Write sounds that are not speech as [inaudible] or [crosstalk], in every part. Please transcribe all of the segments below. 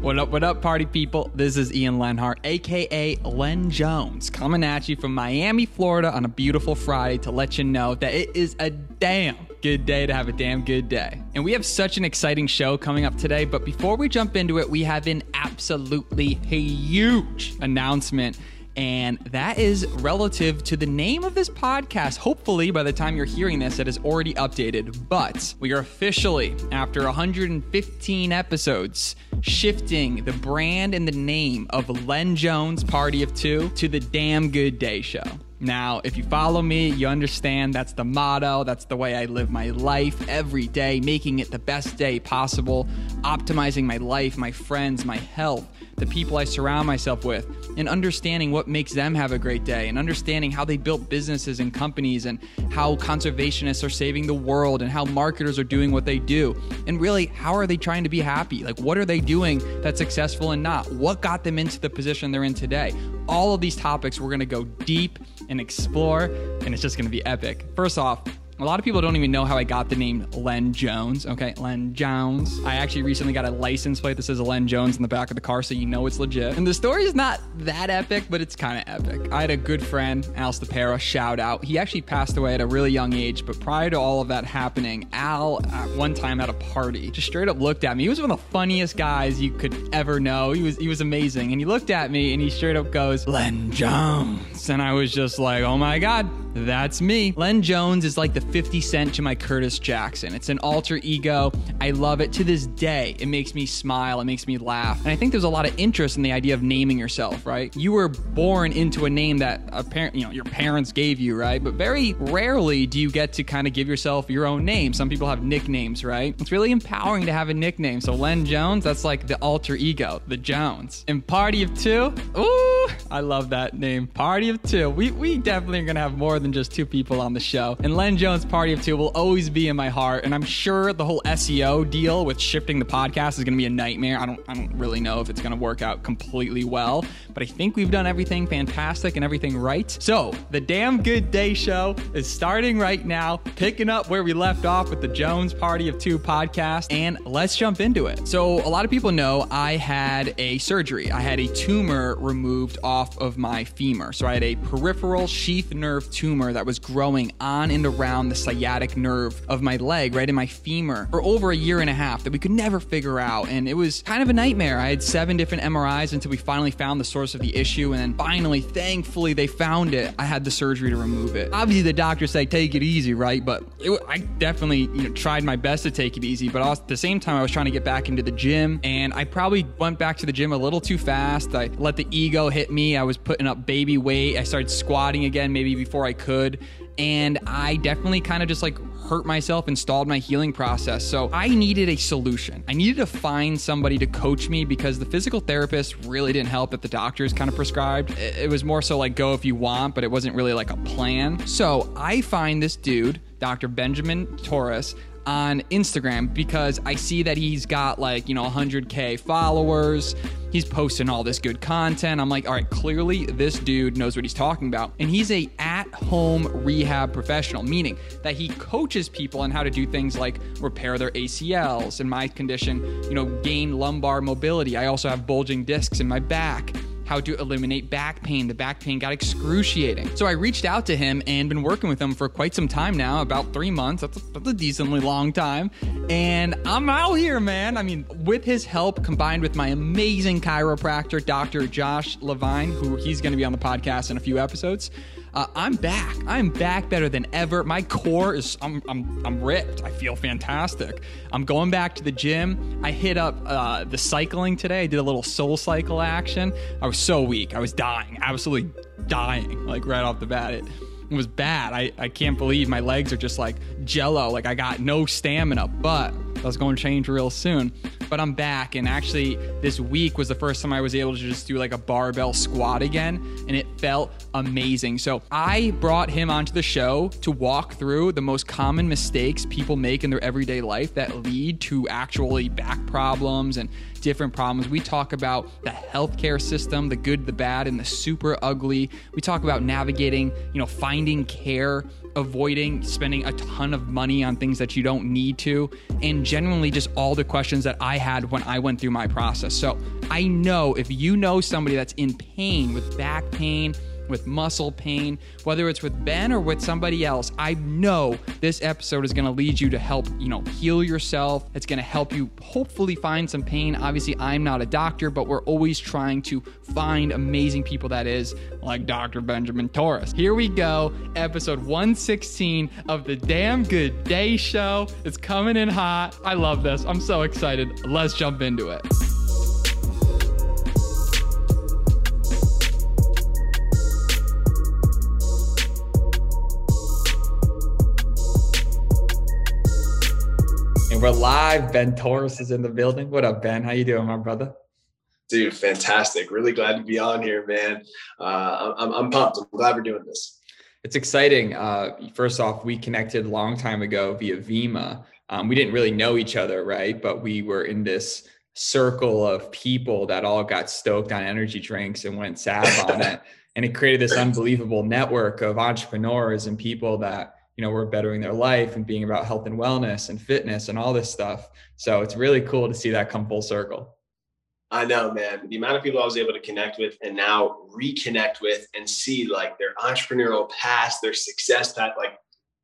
What up, what up, party people? This is Ian Lenhart, aka Len Jones, coming at you from Miami, Florida on a beautiful Friday to let you know that it is a damn good day to have a damn good day. And we have such an exciting show coming up today, but before we jump into it, we have an absolutely huge announcement and that is relative to the name of this podcast. Hopefully, by the time you're hearing this, it is already updated. But we are officially, after 115 episodes, shifting the brand and the name of Len Jones Party of Two to the Damn Good Day Show. Now, if you follow me, you understand that's the motto. That's the way I live my life every day, making it the best day possible, optimizing my life, my friends, my health, the people I surround myself with, and understanding what makes them have a great day, and understanding how they built businesses and companies, and how conservationists are saving the world, and how marketers are doing what they do. And really, how are they trying to be happy? Like, what are they doing that's successful and not? What got them into the position they're in today? All of these topics, we're gonna go deep and explore, and it's just gonna be epic. First off, a lot of people don't even know how I got the name Len Jones. Okay, Len Jones. I actually recently got a license plate that says Len Jones in the back of the car, so you know it's legit. And the story is not that epic, but it's kind of epic. I had a good friend, Al Stapera, shout out. He actually passed away at a really young age, but prior to all of that happening, Al at one time at a party just straight up looked at me. He was one of the funniest guys you could ever know. He was he was amazing, and he looked at me and he straight up goes, "Len Jones," and I was just like, "Oh my god." That's me. Len Jones is like the 50 Cent to my Curtis Jackson. It's an alter ego. I love it to this day. It makes me smile, it makes me laugh. And I think there's a lot of interest in the idea of naming yourself, right? You were born into a name that apparently, you know, your parents gave you, right? But very rarely do you get to kind of give yourself your own name. Some people have nicknames, right? It's really empowering to have a nickname. So Len Jones, that's like the alter ego, the Jones. And Party of Two, ooh, I love that name. Party of Two. We we definitely are gonna have more than just two people on the show. And Len Jones Party of Two will always be in my heart. And I'm sure the whole SEO deal with shifting the podcast is going to be a nightmare. I don't, I don't really know if it's going to work out completely well, but I think we've done everything fantastic and everything right. So the Damn Good Day Show is starting right now, picking up where we left off with the Jones Party of Two podcast. And let's jump into it. So a lot of people know I had a surgery. I had a tumor removed off of my femur. So I had a peripheral sheath nerve tumor that was growing on and around the sciatic nerve of my leg, right in my femur, for over a year and a half that we could never figure out. And it was kind of a nightmare. I had seven different MRIs until we finally found the source of the issue. And then finally, thankfully, they found it. I had the surgery to remove it. Obviously, the doctors say take it easy, right? But it, I definitely you know, tried my best to take it easy. But at the same time, I was trying to get back into the gym. And I probably went back to the gym a little too fast. I let the ego hit me. I was putting up baby weight. I started squatting again, maybe before I could. And I definitely kind of just like hurt myself and stalled my healing process. So I needed a solution. I needed to find somebody to coach me because the physical therapist really didn't help that the doctors kind of prescribed. It was more so like go if you want, but it wasn't really like a plan. So I find this dude, Dr. Benjamin Torres, on Instagram because I see that he's got like, you know, 100K followers. He's posting all this good content. I'm like, all right, clearly this dude knows what he's talking about. And he's a at-home rehab professional, meaning that he coaches people on how to do things like repair their ACLs. In my condition, you know, gain lumbar mobility. I also have bulging discs in my back how to eliminate back pain. The back pain got excruciating. So I reached out to him and been working with him for quite some time now, about three months. That's a, that's a decently long time. And I'm out here, man. I mean, with his help combined with my amazing chiropractor, Dr. Josh Levine, who he's going to be on the podcast in a few episodes. Uh, I'm back. I'm back better than ever. My core is, I'm, I'm, I'm ripped. I feel fantastic. I'm going back to the gym. I hit up uh, the cycling today. I did a little soul cycle action. I was so weak. I was dying, absolutely dying, like right off the bat. It, it was bad. I, I can't believe my legs are just like jello. Like I got no stamina, but that's going to change real soon. But I'm back, and actually, this week was the first time I was able to just do like a barbell squat again, and it felt amazing. So I brought him onto the show to walk through the most common mistakes people make in their everyday life that lead to actually back problems and different problems. We talk about the healthcare system, the good, the bad, and the super ugly. We talk about navigating, you know, finding care, avoiding spending a ton of money on things that you don't need to, and generally just all the questions that I had when I went through my process. So I know if you know somebody that's in pain with back pain, with muscle pain, whether it's with Ben or with somebody else, I know this episode is going to lead you to help, you know, heal yourself. It's going to help you hopefully find some pain. Obviously, I'm not a doctor, but we're always trying to find amazing people that is like Dr. Benjamin Torres. Here we go, episode 116 of the Damn Good Day show. It's coming in hot. I love this. I'm so excited. Let's jump into it. We're live. Ben Torres is in the building. What up, Ben? How you doing, my brother? Dude, fantastic. Really glad to be on here, man. Uh, I'm, I'm pumped. I'm glad we're doing this. It's exciting. Uh, first off, we connected a long time ago via Vemma. Um, we didn't really know each other, right? But we were in this circle of people that all got stoked on energy drinks and went sab on it. [laughs] And it created this unbelievable network of entrepreneurs and people that you know, were bettering their life and being about health and wellness and fitness and all this stuff. So it's really cool to see that come full circle. I know, man. The amount of people I was able to connect with and now reconnect with and see like their entrepreneurial past, their success path, like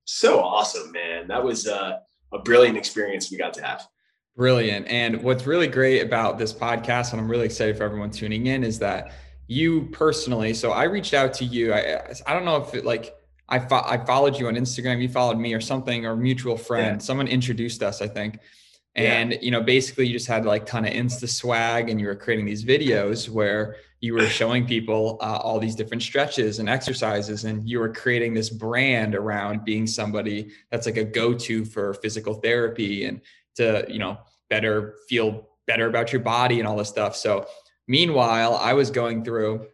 so awesome, man. That was uh, a brilliant experience we got to have. Brilliant. And what's really great about this podcast, and I'm really excited for everyone tuning in, is that you personally, so I reached out to you. I, I don't know if it like, I, fo- I followed you on Instagram, you followed me or something, or mutual friend. Yeah. Someone introduced us, I think. And yeah. you know, basically, you just had like ton of Insta swag, and you were creating these videos where you were showing people uh, all these different stretches and exercises, and you were creating this brand around being somebody that's like a go-to for physical therapy and to you know better feel better about your body and all this stuff. So, meanwhile, I was going through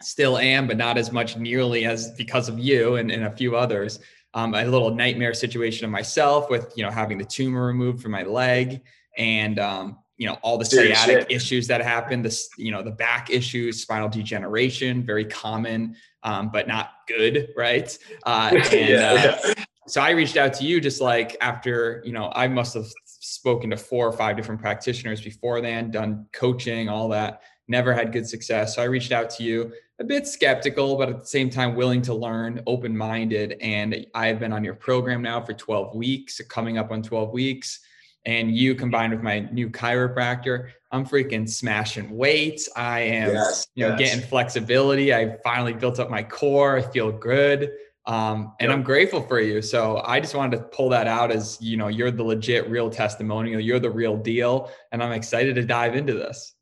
still am, but not as much nearly as because of you and, and a few others. Um, a little nightmare situation of myself with you know having the tumor removed from my leg and um, you know all the sciatic issues that happen this you know the back issues spinal degeneration very common um, but not good right? Uh, [laughs] and yeah, uh, so i reached out to you just like after you know i must have spoken to four or five different practitioners before then done coaching all that never had good success so i reached out to you a bit skeptical, but at the same time willing to learn, open minded. And I've been on your program now for 12 weeks, coming up on 12 weeks. And you combined with my new chiropractor, I'm freaking smashing weights. I am, yes, you know, yes. getting flexibility. I finally built up my core. I feel good. Um, and yep. I'm grateful for you. So I just wanted to pull that out as, you know, you're the legit real testimonial. You're the real deal. And I'm excited to dive into this.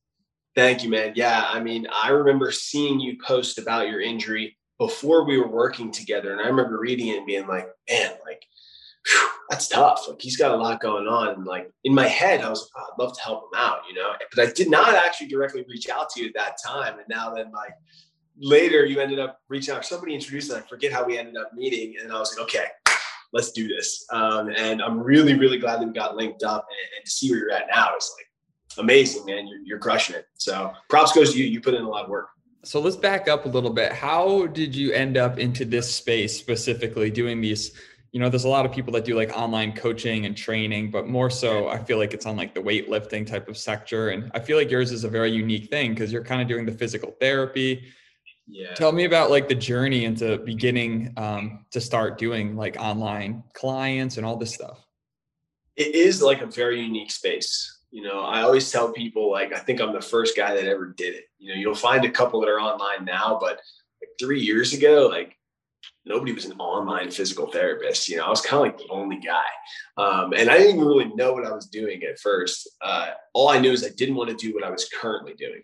Thank you, man. Yeah, I mean, I remember seeing you post about your injury before we were working together, and I remember reading it and being like, man, like whew, that's tough. Like he's got a lot going on. And like in my head, I was like, oh, I'd love to help him out, you know. But I did not actually directly reach out to you at that time. And now then, like later, you ended up reaching out. Somebody introduced us. I forget how we ended up meeting, and I was like, okay, let's do this. Um, and I'm really, really glad that we got linked up and, and to see where you're at now. It's like amazing, man. You're, you're crushing it. So props goes to you. You put in a lot of work. So let's back up a little bit. How did you end up into this space specifically doing these? You know, there's a lot of people that do like online coaching and training, but more so, I feel like it's on like the weightlifting type of sector. And I feel like yours is a very unique thing because you're kind of doing the physical therapy. Yeah. Tell me about like the journey into beginning um, to start doing like online clients and all this stuff. It is like a very unique space you know, I always tell people like I think I'm the first guy that ever did it. You know, you'll find a couple that are online now, but like three years ago, like nobody was an online physical therapist. You know, I was kind of like the only guy. Um, and I didn't even really know what I was doing at first. Uh, all I knew is I didn't want to do what I was currently doing.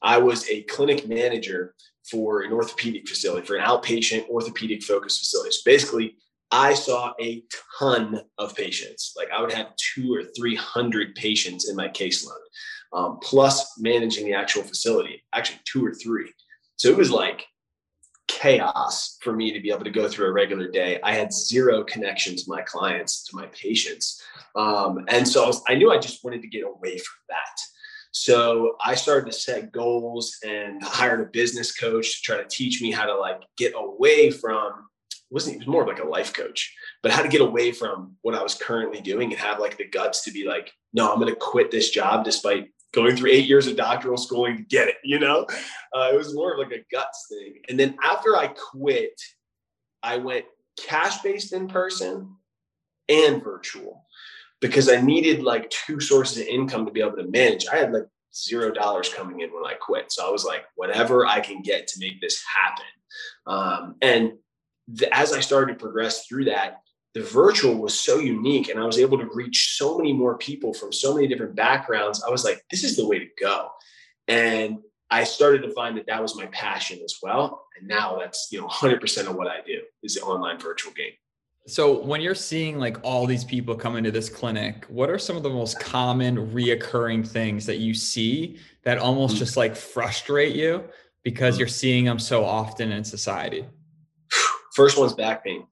I was a clinic manager for an orthopedic facility, for an outpatient orthopedic focused facility. So basically, I saw a ton of patients. Like I would have two or 300 patients in my caseload, um, plus managing the actual facility, actually two or three. So it was like chaos for me to be able to go through a regular day. I had zero connection to my clients, to my patients. Um, and so I, was, I knew I just wanted to get away from that. So I started to set goals and hired a business coach to try to teach me how to like get away from wasn't he was more of like a life coach, but how to get away from what I was currently doing and have like the guts to be like no, I'm going to quit this job despite going through eight years of doctoral schooling to get it. You know, uh, it was more of like a guts thing. And then after I quit, I went cash based in person and virtual because I needed like two sources of income to be able to manage. I had like zero dollars coming in when I quit. So I was like, whatever I can get to make this happen. Um, and the, as I started to progress through that, the virtual was so unique and I was able to reach so many more people from so many different backgrounds. I was like, this is the way to go. And I started to find that that was my passion as well. And now that's, you know, 100% of what I do is the online virtual game. So when you're seeing like all these people come into this clinic, what are some of the most common reoccurring things that you see that almost mm. just like frustrate you because mm. you're seeing them so often in society? First one's back pain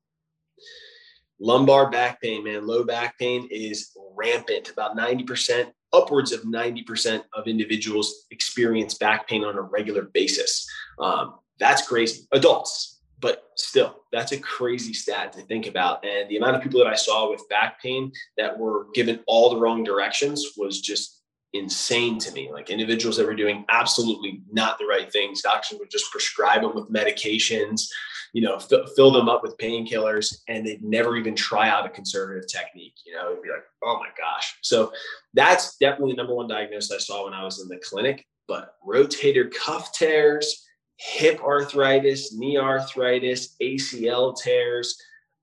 lumbar back pain, man, low back pain is rampant. About 90%, upwards of 90% of individuals experience back pain on a regular basis. Um, that's crazy. Adults, but still, that's a crazy stat to think about. And the amount of people that I saw with back pain that were given all the wrong directions was just insane to me. Like individuals that were doing absolutely not the right things. Doctors would just prescribe them with medications, you know, f- fill them up with painkillers, and they'd never even try out a conservative technique. You know, it'd be like, oh my gosh. So that's definitely the number one diagnosis I saw when I was in the clinic. But rotator cuff tears, hip arthritis, knee arthritis, ACL tears.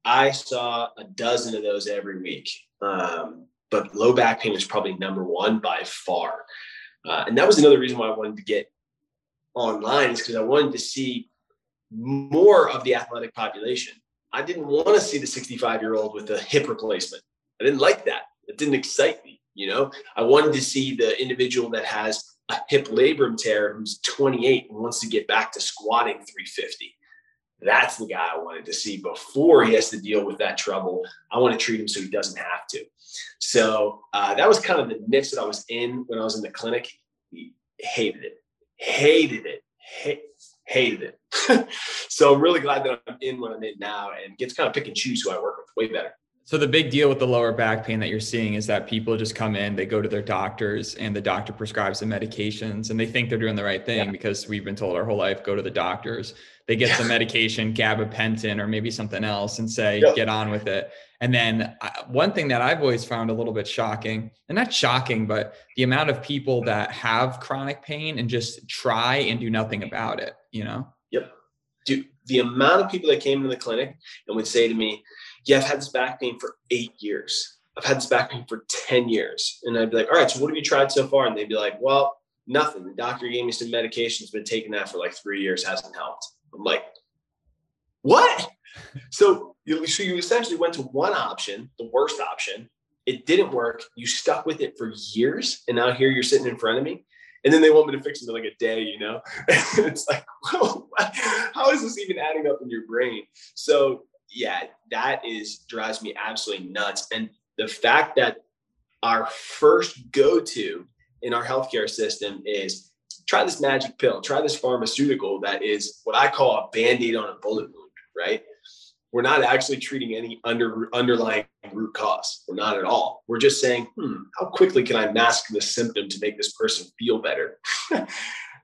I saw a dozen of those every week. Um, but low back pain was probably number one by far. Uh, and that was another reason why I wanted to get online is because I wanted to see more of the athletic population. I didn't want to see the 65 year old with a hip replacement. I didn't like that. It didn't excite me. You know, I wanted to see the individual that has a hip labrum tear who's 28 and wants to get back to squatting 350. That's the guy I wanted to see before he has to deal with that trouble. I want to treat him so he doesn't have to. So uh, that was kind of the niche that I was in when I was in the clinic. Hated it, hated it, hated it. [laughs] so I'm really glad that I'm in what I'm in now and gets kind of pick and choose who I work with way better. So the big deal with the lower back pain that you're seeing is that people just come in, they go to their doctors and the doctor prescribes the medications and they think they're doing the right thing yeah. because we've been told our whole life, go to the doctors. They get yeah. some medication, gabapentin or maybe something else and say, yeah. get on with it. And then uh, one thing that I've always found a little bit shocking, and not shocking, but the amount of people that have chronic pain and just try and do nothing about it, you know? Yep. Dude, the amount of people that came to the clinic and would say to me, yeah, I've had this back pain for eight years. I've had this back pain for 10 years. And I'd be like, all right, so what have you tried so far? And they'd be like, well, nothing. The doctor gave me some medications, been taking that for like three years, hasn't helped. I'm like, what? [laughs] so, you, so you essentially went to one option, the worst option. It didn't work. You stuck with it for years. And now here you're sitting in front of me. And then they want me to fix it in like a day, you know? [laughs] it's like, how is this even adding up in your brain? So yeah, that is drives me absolutely nuts. And the fact that our first go-to in our healthcare system is try this magic pill, try this pharmaceutical that is what I call a band-aid on a bullet wound, right? We're not actually treating any under underlying root cause. We're not at all. We're just saying, hmm, how quickly can I mask the symptom to make this person feel better? [laughs] and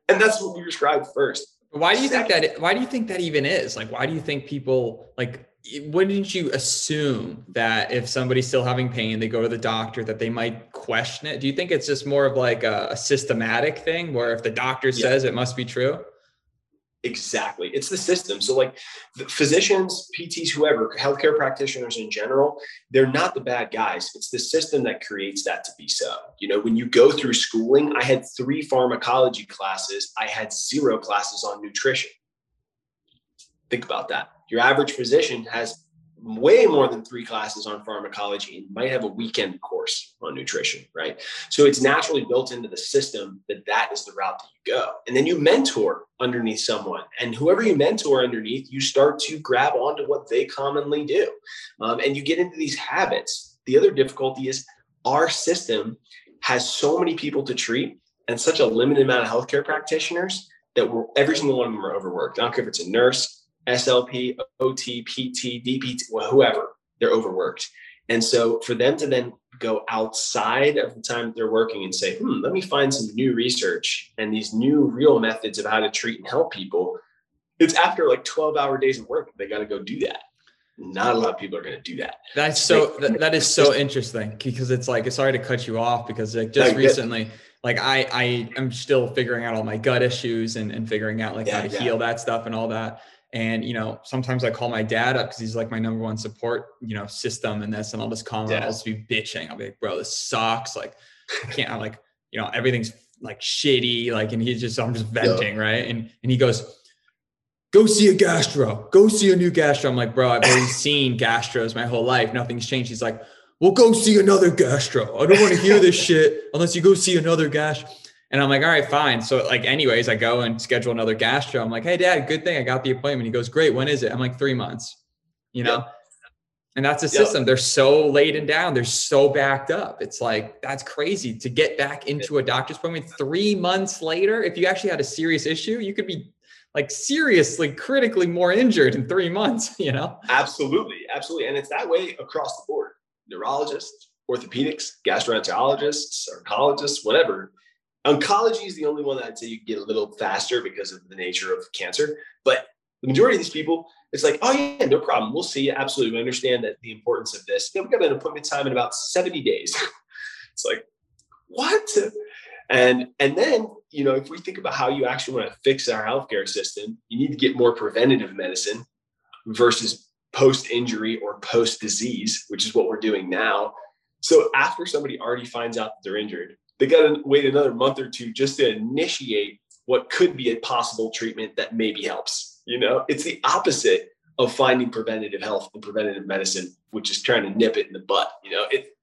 that's what we prescribe first. Why do you Second, think that? Why do you think that even is? Like, why do you think people like wouldn't you assume that if somebody's still having pain, they go to the doctor, that they might question it? Do you think it's just more of like a, a systematic thing where if the doctor yeah. says it must be true? Exactly. It's the system. So, like physicians, PTs, whoever, healthcare practitioners in general, they're not the bad guys. It's the system that creates that to be so. You know, when you go through schooling, I had three pharmacology classes, I had zero classes on nutrition. Think about that your average physician has way more than three classes on pharmacology and might have a weekend course on nutrition, right? So it's naturally built into the system that that is the route that you go. And then you mentor underneath someone. And whoever you mentor underneath, you start to grab onto what they commonly do. Um, and you get into these habits. The other difficulty is our system has so many people to treat and such a limited amount of healthcare practitioners that every single one of them are overworked. I don't care if it's a nurse, SLP, OT, PT, DPT, well, whoever, they're overworked. And so for them to then go outside of the time they're working and say, hmm, let me find some new research and these new real methods of how to treat and help people. It's after like 12 hour days of work. They got to go do that. Not a lot of people are going to do that. That's so, that, that is so interesting because it's like, it's sorry to cut you off because like just recently, like I, I am still figuring out all my gut issues and, and figuring out like yeah, how to yeah. heal that stuff and all that. And you know, sometimes I call my dad up because he's like my number one support, you know, system and this, and I'll just call him. I'll just be bitching. I'll be like, bro, this sucks. Like, I can't. I'm like, you know, everything's like shitty. Like, and he's just, I'm just venting, yeah. right? And and he goes, go see a gastro. Go see a new gastro. I'm like, bro, I've already [laughs] seen gastros my whole life. Nothing's changed. He's like, well, go see another gastro. I don't want to hear this [laughs] shit unless you go see another gastro. And I'm like, all right, fine. So like, anyways, I go and schedule another gastro. I'm like, hey, dad, good thing I got the appointment. He goes, great. When is it? I'm like, three months. You know. Yep. And that's a system. Yep. They're so laden down. They're so backed up. It's like that's crazy to get back into a doctor's appointment three months later. If you actually had a serious issue, you could be like seriously, critically more injured in three months. [laughs] You know. Absolutely, absolutely, and it's that way across the board. Neurologists, orthopedics, gastroenterologists, oncologists, whatever Oncology is the only one that I'd say you get a little faster because of the nature of cancer. But the majority of these people, it's like, oh yeah, no problem. We'll see. Absolutely. We understand that the importance of this. Yeah, we've got an appointment time in about 70 days. [laughs] it's like, what? And and then, you know, if we think about how you actually want to fix our healthcare system, you need to get more preventative medicine versus post-injury or post-disease, which is what we're doing now. So after somebody already finds out that they're injured, they got to wait another month or two just to initiate what could be a possible treatment that maybe helps. You know, it's the opposite of finding preventative health and preventative medicine, which is trying to nip it in the butt. You know, it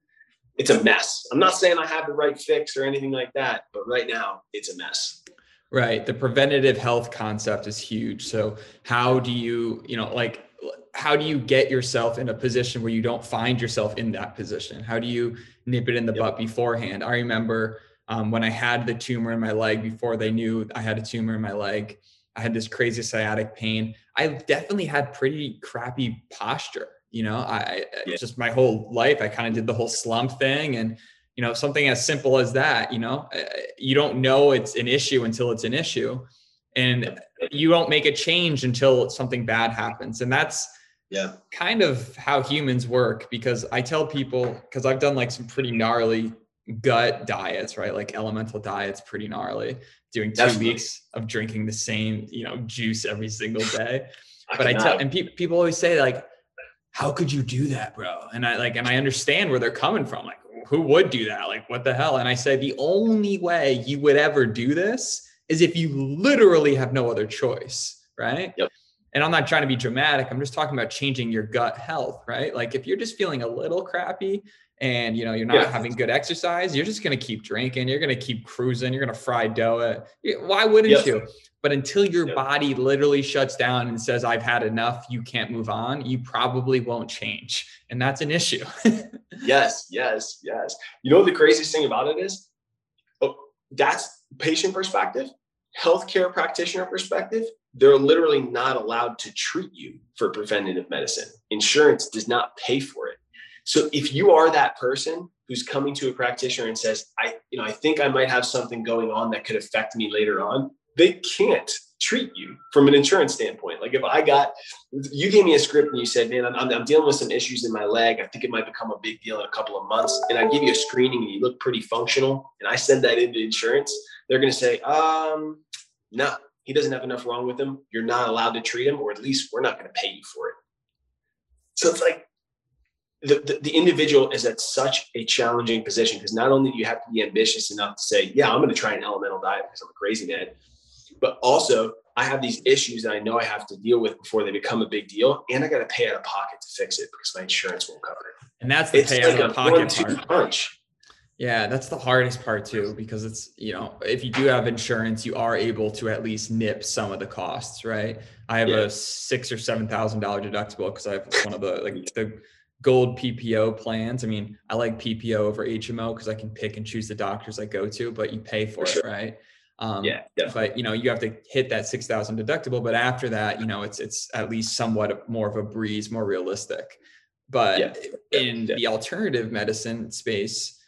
it's a mess. I'm not saying I have the right fix or anything like that, but right now it's a mess. Right. The preventative health concept is huge. So how do you, you know, like how do you get yourself in a position where you don't find yourself in that position? How do you nip it in the yep. butt beforehand? I remember um, when I had the tumor in my leg before they knew I had a tumor in my leg, I had this crazy sciatic pain. I definitely had pretty crappy posture. You know, I yeah. just my whole life, I kind of did the whole slump thing. And, you know, something as simple as that, you know, you don't know it's an issue until it's an issue. And you don't make a change until something bad happens. And that's, yeah. kind of how humans work because i tell people because i've done like some pretty gnarly gut diets right? Like elemental diets pretty gnarly. Doing two Definitely. weeks of drinking the same you know juice every single day. [laughs] I but i tell and pe- people always say like how could you do that bro? And i like and i understand where they're coming from like who would do that? Like what the hell? And i say the only way you would ever do this is if you literally have no other choice right? Yep and I'm not trying to be dramatic. I'm just talking about changing your gut health, right? Like if you're just feeling a little crappy and you know you're not yeah. having good exercise, you're just going to keep drinking, you're going to keep cruising, you're going to fry dough. It. Why wouldn't yep. you? But until your yep. body literally shuts down and says I've had enough, you can't move on, you probably won't change. And that's an issue. [laughs] yes, yes, yes. You know what the craziest thing about it is? Oh, that's patient perspective, healthcare practitioner perspective they're literally not allowed to treat you for preventative medicine. Insurance does not pay for it. So if you are that person who's coming to a practitioner and says, I, you know, I think I might have something going on that could affect me later on, they can't treat you from an insurance standpoint. Like if I got, you gave me a script and you said, man, I'm, I'm, dealing with some issues in my leg. I think it might become a big deal in a couple of months. And I give you a screening and you look pretty functional. And I send that into insurance. They're going to say, um, no, he doesn't have enough wrong with him. You're not allowed to treat him, or at least we're not going to pay you for it. So it's like the, the, the, individual is at such a challenging position because not only do you have to be ambitious enough to say, yeah, I'm going to try an elemental diet because I'm a crazy man, but also I have these issues that I know I have to deal with before they become a big deal. And I got to pay out of pocket to fix it because my insurance won't cover it. And that's the it's pay like out of pocket part. Punch. Yeah, that's the hardest part too, because it's, you know, if you do have insurance, you are able to at least nip some of the costs, right? I have yeah. a six or seven thousand dollar deductible because I have one of the like the gold PPO plans. I mean, I like PPO over HMO because I can pick and choose the doctors I go to, but you pay for, for it, right? Um, yeah, definitely. but you know, you have to hit that six thousand deductible. But after that, you know, it's it's at least somewhat more of a breeze, more realistic. But yeah. in yeah. the alternative medicine space,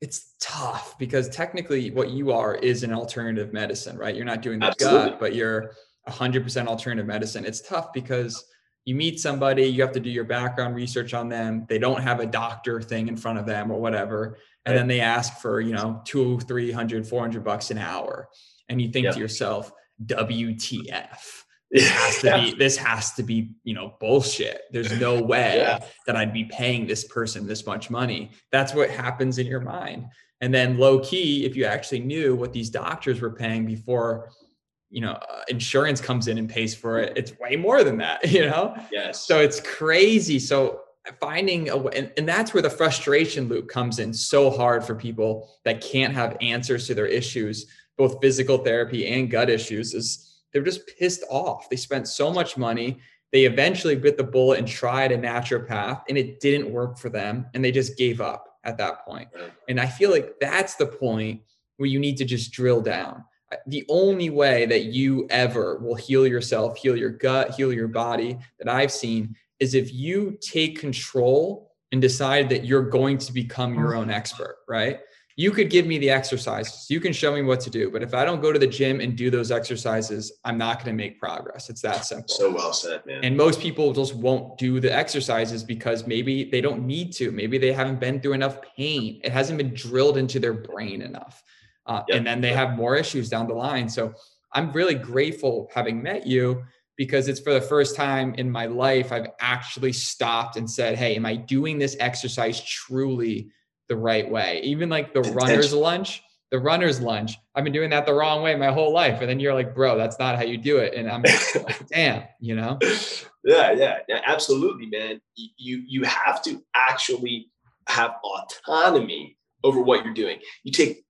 it's tough because technically what you are is an alternative medicine, right? You're not doing the Absolutely. gut, but you're 100% alternative medicine. It's tough because you meet somebody, you have to do your background research on them. They don't have a doctor thing in front of them or whatever. And right. then they ask for, you know, two, 300, 400 bucks an hour. And you think yep. to yourself, WTF this [laughs] has to be this has to be you know bullshit. There's no [laughs] way yeah. that i'd be paying this person this much money. That's what happens in your mind. And then low key if you actually knew what these doctors were paying before you know uh, insurance comes in and pays for it it's way more than that [laughs] you know? Yes. So it's crazy. So finding a way and, and that's where the frustration loop comes in so hard for people that can't have answers to their issues. Both physical therapy and gut issues is they're just pissed off. They spent so much money. They eventually bit the bullet and tried a naturopath, and it didn't work for them. And they just gave up at that point. And I feel like that's the point where you need to just drill down. The only way that you ever will heal yourself, heal your gut, heal your body that I've seen is if you take control and decide that you're going to become your oh. own expert, right? You could give me the exercises. You can show me what to do. But if i don't go to the gym and do those exercises i'm not going to make progress. It's that simple. So well said man. And most people just won't do the exercises because maybe they don't need to. Maybe they haven't been through enough pain. It hasn't been drilled into their brain enough. Uh, yep. and then they have more issues down the line. So i'm really grateful having met you because it's for the first time in my life I've actually stopped and said, Hey, am I doing this exercise truly the right way. Even like the runner's lunge, the runner's lunge. I've been doing that the wrong way my whole life. And then you're like, bro, that's not how you do it. And I'm like, [laughs] damn, you know? Yeah, yeah, yeah, absolutely, man. You you have to actually have autonomy over what you're doing. You take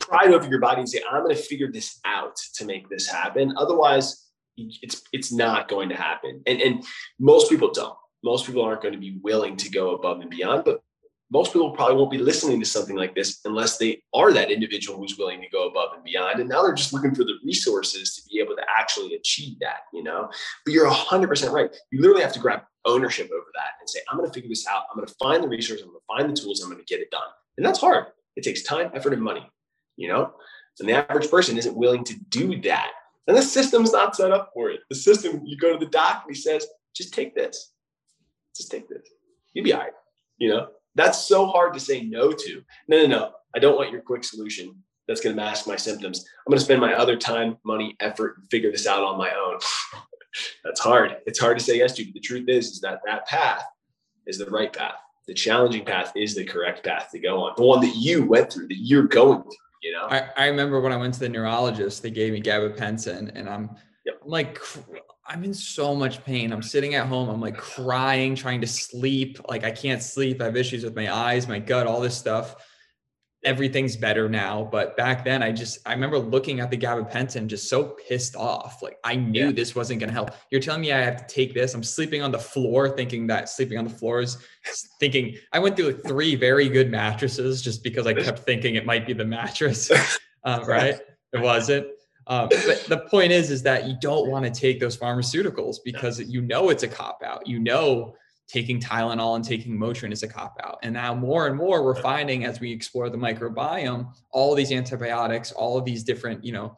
pride over your body and say, I'm going to figure this out to make this happen. Otherwise, it's it's not going to happen. And and most people don't. Most people aren't going to be willing to go above and beyond. But most people probably won't be listening to something like this unless they are that individual who's willing to go above and beyond. And now they're just looking for the resources to be able to actually achieve that, you know? But you're 100% right. You literally have to grab ownership over that and say, I'm going to figure this out. I'm going to find the resources. I'm going to find the tools. I'm going to get it done. And that's hard. It takes time, effort, and money, you know? And the average person isn't willing to do that. And the system's not set up for it. The system, you go to the doc and he says, just take this. Just take this. You'll be all right, you know? That's so hard to say no to. No, no, no. I don't want your quick solution that's going to mask my symptoms. I'm going to spend my other time, money, effort, and figure this out on my own. [laughs] that's hard. It's hard to say yes to. But the truth is, is that that path is the right path. The challenging path is the correct path to go on. The one that you went through, that you're going through. You know. I, I remember when I went to the neurologist, they gave me gabapentin, and I'm, yep. I'm like I'm in so much pain. I'm sitting at home. I'm like crying, trying to sleep. Like I can't sleep. I have issues with my eyes, my gut, all this stuff. Everything's better now. But back then, I just, I remember looking at the gabapentin just so pissed off. Like I knew yeah. this wasn't going to help. You're telling me I have to take this. I'm sleeping on the floor, thinking that sleeping on the floor is thinking, I went through like three very good mattresses just because I kept thinking it might be the mattress. [laughs] Um, right. It wasn't. Um, but the point is, is that you don't want to take those pharmaceuticals because you know it's a cop out. You know taking Tylenol and taking Motrin is a cop out. And now more and more we're finding as we explore the microbiome, all these antibiotics, all of these different, you know,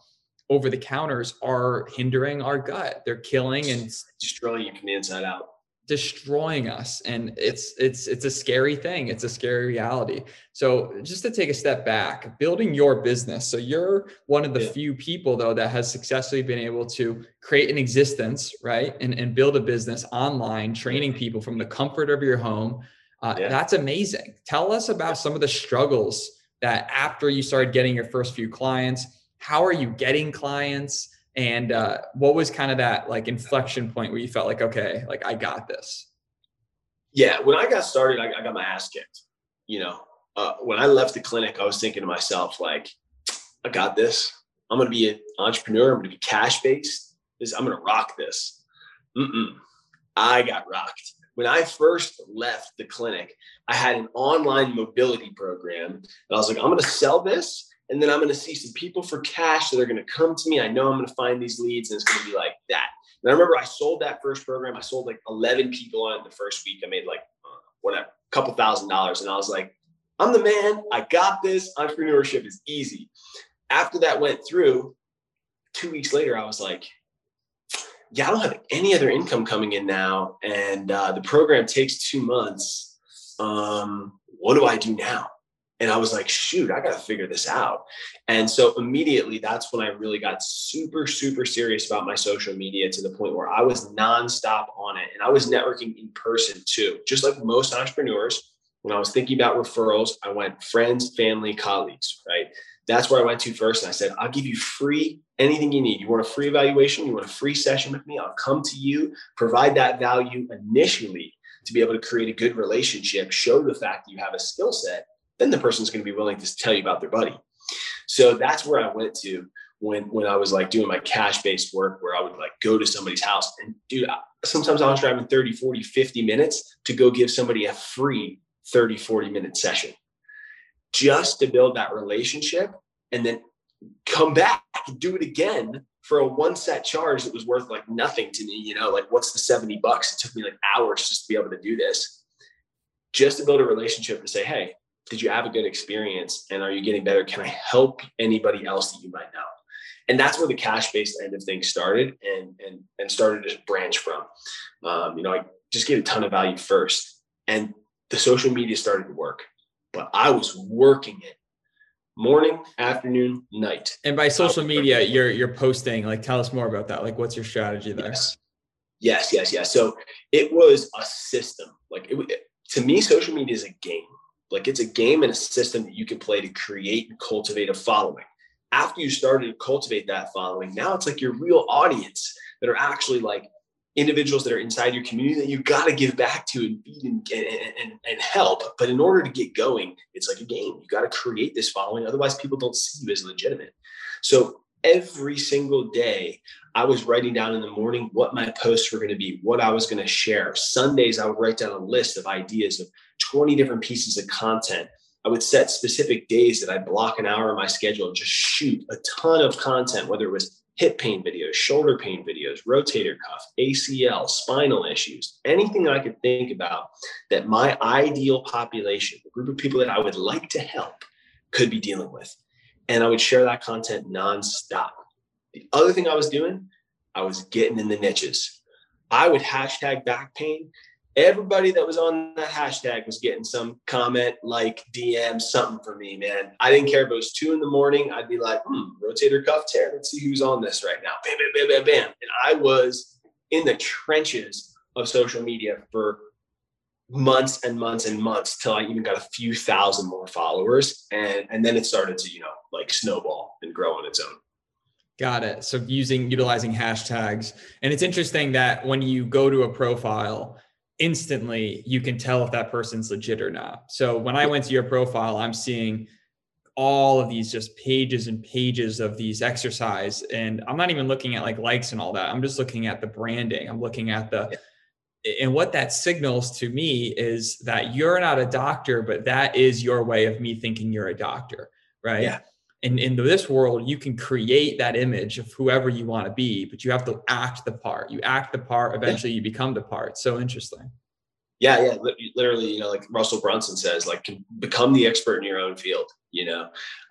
over the counters are hindering our gut. They're killing and destroying you from the inside out destroying us and it's it's it's a scary thing. It's a scary reality. So just to take a step back building your business. So you're one of the yeah. few people though that has successfully been able to create an existence right and, and build a business online training people from the comfort of your home. Uh, yeah. that's amazing. Tell us about some of the struggles that after you started getting your first few clients how are you getting clients and uh, what was kind of that like inflection point where you felt like, okay, like I got this? Yeah, when I got started, I, I got my ass kicked. You know, uh, when I left the clinic, I was thinking to myself, like, I got this. I'm going to be an entrepreneur. I'm going to be cash based. I'm going to rock this. Mm-mm. I got rocked. When I first left the clinic, I had an online mobility program. And I was like, I'm going to sell this and then I'm going to see some people for cash that are going to come to me. I know I'm going to find these leads, and it's going to be like that. And I remember I sold that first program. I sold like 11 people on it the first week. I made like whatever, a couple thousand dollars. And I was like, I'm the man. I got this. Entrepreneurship is easy. After that went through, two weeks later, I was like, yeah, I don't have any other income coming in now. And uh, the program takes two months. Um, what do I do now? And I was like, shoot, I got to figure this out. And so immediately, that's when I really got super, super serious about my social media to the point where I was nonstop on it. And I was networking in person too. Just like most entrepreneurs, when I was thinking about referrals, I went friends, family, colleagues, right? That's where I went to first. And I said, I'll give you free anything you need. You want a free evaluation? You want a free session with me? I'll come to you, provide that value initially to be able to create a good relationship, show the fact that you have a skill set then the person's going to be willing to tell you about their buddy. So that's where I went to when when I was like doing my cash based work where I would like go to somebody's house and dude, uh, sometimes I was driving 30, 40, 50 minutes to go give somebody a free 30, 40 minute session just to build that relationship and then come back and do it again for a one set charge that was worth like nothing to me, you know, like what's the 70 bucks? It took me like hours just to be able to do this. Just to build a relationship to say, hey, did you have a good experience? And are you getting better? Can i help anybody else that you might know? And that's where the cash based end of things started and and and started to branch from. Um, you know i just get a ton of value first and the social media started to work but i was working it morning afternoon night. And by social media you're you're posting like tell us more about that. Like what's your strategy there? Yes. Yes yes, yes. so it was a system. Like it, to me social media is a game like it's a game and a system that you can play to create and cultivate a following. After you started to cultivate that following, now it's like your real audience that are actually like individuals that are inside your community that you've got to give back to and feed and, and, and, help. But in order to get going, it's like a game. You got to create this following. Otherwise, people don't see you as legitimate. So every single day, I was writing down in the morning what my posts were going to be, what I was going to share. Sundays, I would write down a list of ideas of 20 different pieces of content. I would set specific days that I block an hour in my schedule and just shoot a ton of content, whether it was hip pain videos, shoulder pain videos, rotator cuff, ACL, spinal issues, anything that I could think about that my ideal population, the group of people that I would like to help, could be dealing with. And I would share that content nonstop. The other thing I was doing, I was getting in the niches. I would hashtag back pain everybody that was on that hashtag was getting some comment, like DM, something for me, man. I didn't care if it was two in the morning. I'd be like, hmm, rotator cuff tear. Let's see who's on this right now. Bam, bam, bam, bam, bam. And I was in the trenches of social media for months and months and months till I even got a few thousand more followers. And and then it started to, you know, like snowball and grow on its own. Got it. So using utilizing hashtags. And it's interesting that when you go to a profile, instantly you can tell if that person's legit or not. So when I went to your profile, I'm seeing all of these just pages and pages of these exercise and I'm not even looking at like likes and all that. I'm just looking at the branding. I'm looking at the and what that signals to me is that you're not a doctor, but that is your way of me thinking you're a doctor, right? Yeah in, in this world, you can create that image of whoever you want to be, but you have to act the part. You act the part, eventually you become the part. So interesting. Yeah, yeah. Literally, you know, like Russell Brunson says, like become the expert in your own field. You know,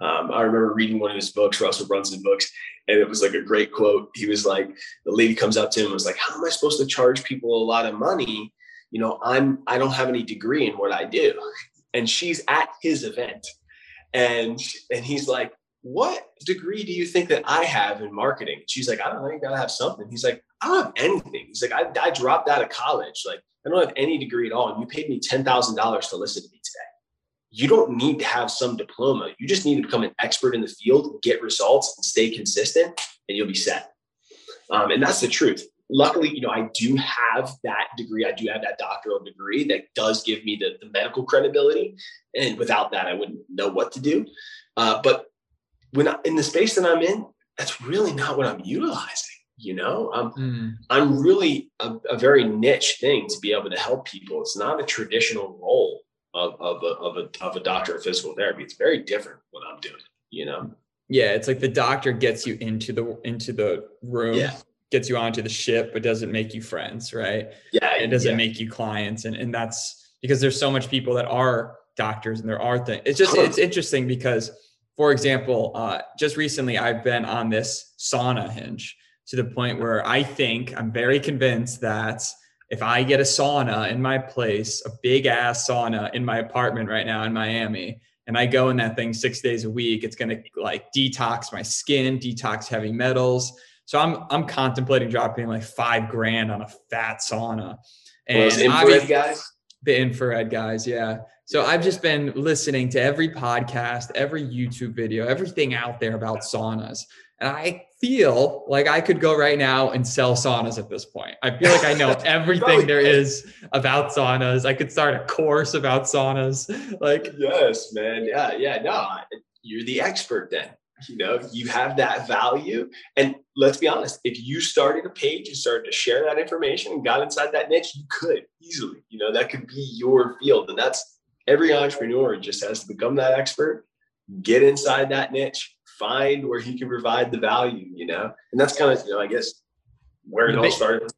um, I remember reading one of his books, Russell Brunson's books, and it was like a great quote. He was like, the lady comes up to him and was like, "How am I supposed to charge people a lot of money? You know, I'm I don't have any degree in what I do." And she's at his event, and and he's like, what degree do you think that I have in marketing? She's like, I don't know, you gotta have something. He's like, I don't have anything. He's like, I, I dropped out of college. Like, I don't have any degree at all. And you paid me $10,000 to listen to me today. You don't need to have some diploma. You just need to become an expert in the field, get results, and stay consistent, and you'll be set. Um, and that's the truth. Luckily, you know, I do have that degree. I do have that doctoral degree that does give me the, the medical credibility. And without that, I wouldn't know what to do. Uh, but when I, in the space that I'm in, that's really not what I'm utilizing. You know, I'm mm. I'm really a, a, very niche thing to be able to help people. It's not a traditional role of of a, of a of a doctor of physical therapy. It's very different what I'm doing. You know. Yeah, it's like the doctor gets you into the into the room, yeah. gets you onto the ship, but doesn't make you friends, right? Yeah, it doesn't yeah. make you clients, and and that's because there's so much people that are doctors and there are things. It's just it's interesting because, for example, uh, just recently I've been on this sauna hinge to the point where I think I'm very convinced that if I get a sauna in my place, a big ass sauna in my apartment right now in Miami, and I go in that thing six days a week, it's gonna like detox my skin, detox heavy metals. So I'm I'm contemplating dropping like five grand on a fat sauna. And Those infrared guys? The infrared guys, yeah. So I've just been listening to every podcast, every YouTube video, everything out there about saunas. And I feel like I could go right now and sell saunas at this point. I feel like I know [laughs] everything there is about saunas. I could start a course about saunas. [laughs] Like, yes, man. Yeah, yeah. No, you're the expert then. You know, you have that value. And let's be honest, if you started a page and started to share that information and got inside that niche, you could easily, you know, that could be your field. And that's every entrepreneur just has to become that expert, get inside that niche, find where he can provide the value, you know? And that's kind of, you know, I guess where it all started.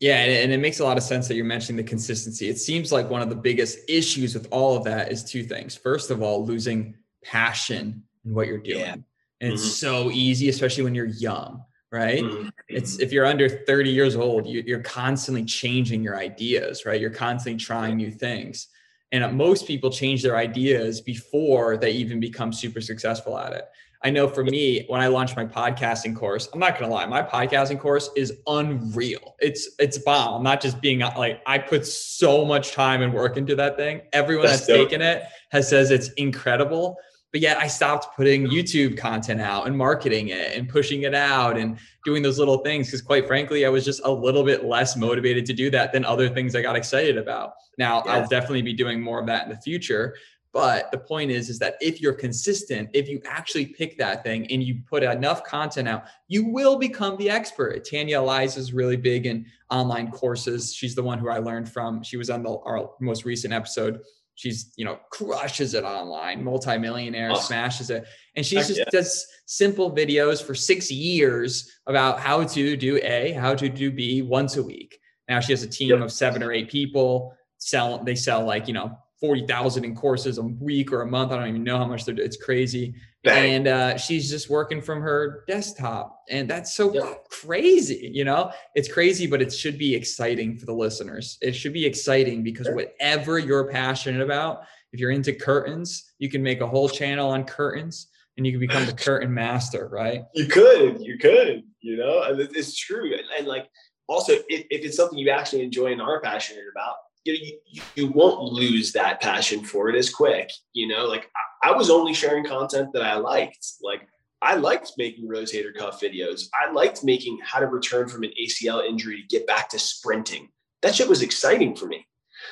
Yeah, and it makes a lot of sense that you're mentioning the consistency. It seems like one of the biggest issues with all of that is two things. First of all, losing passion in what you're doing. Yeah. And mm-hmm. it's so easy, especially when you're young, right? Mm-hmm. It's if you're under 30 years old, you're constantly changing your ideas, right? You're constantly trying new things. And most people change their ideas before they even become super successful at it. I know for me, when I launched my podcasting course, I'm not gonna lie, my podcasting course is unreal. It's it's bomb. I'm not just being like I put so much time and work into that thing. Everyone that's, that's taken it has says it's incredible. But yet I stopped putting YouTube content out and marketing it and pushing it out and doing those little things because quite frankly, I was just a little bit less motivated to do that than other things I got excited about. Now yeah. I'll definitely be doing more of that in the future but the point is, is that if you're consistent, if you actually pick that thing and you put enough content out, you will become the expert. Tanya Elias is really big in online courses. She's the one who I learned from. She was on the, our most recent episode. She's, you know, crushes it online, multimillionaire, awesome. smashes it. And she just yeah. does simple videos for six years about how to do A, how to do B once a week. Now she has a team yep. of seven or eight people sell, they sell like, you know, 40,000 in courses a week or a month. I don't even know how much they're, it's crazy. Bang. And uh, she's just working from her desktop. And that's so yeah. crazy. You know, it's crazy, but it should be exciting for the listeners. It should be exciting because sure. whatever you're passionate about, if you're into curtains, you can make a whole channel on curtains and you can become the [sighs] curtain master, right? You could, you could, you know, and it's true. And, and like, also, if, if it's something you actually enjoy and are passionate about, you, you, you won't lose that passion for it as quick. You know, like I, I was only sharing content that I liked. Like I liked making rotator cuff videos. I liked making how to return from an ACL injury to get back to sprinting. That shit was exciting for me.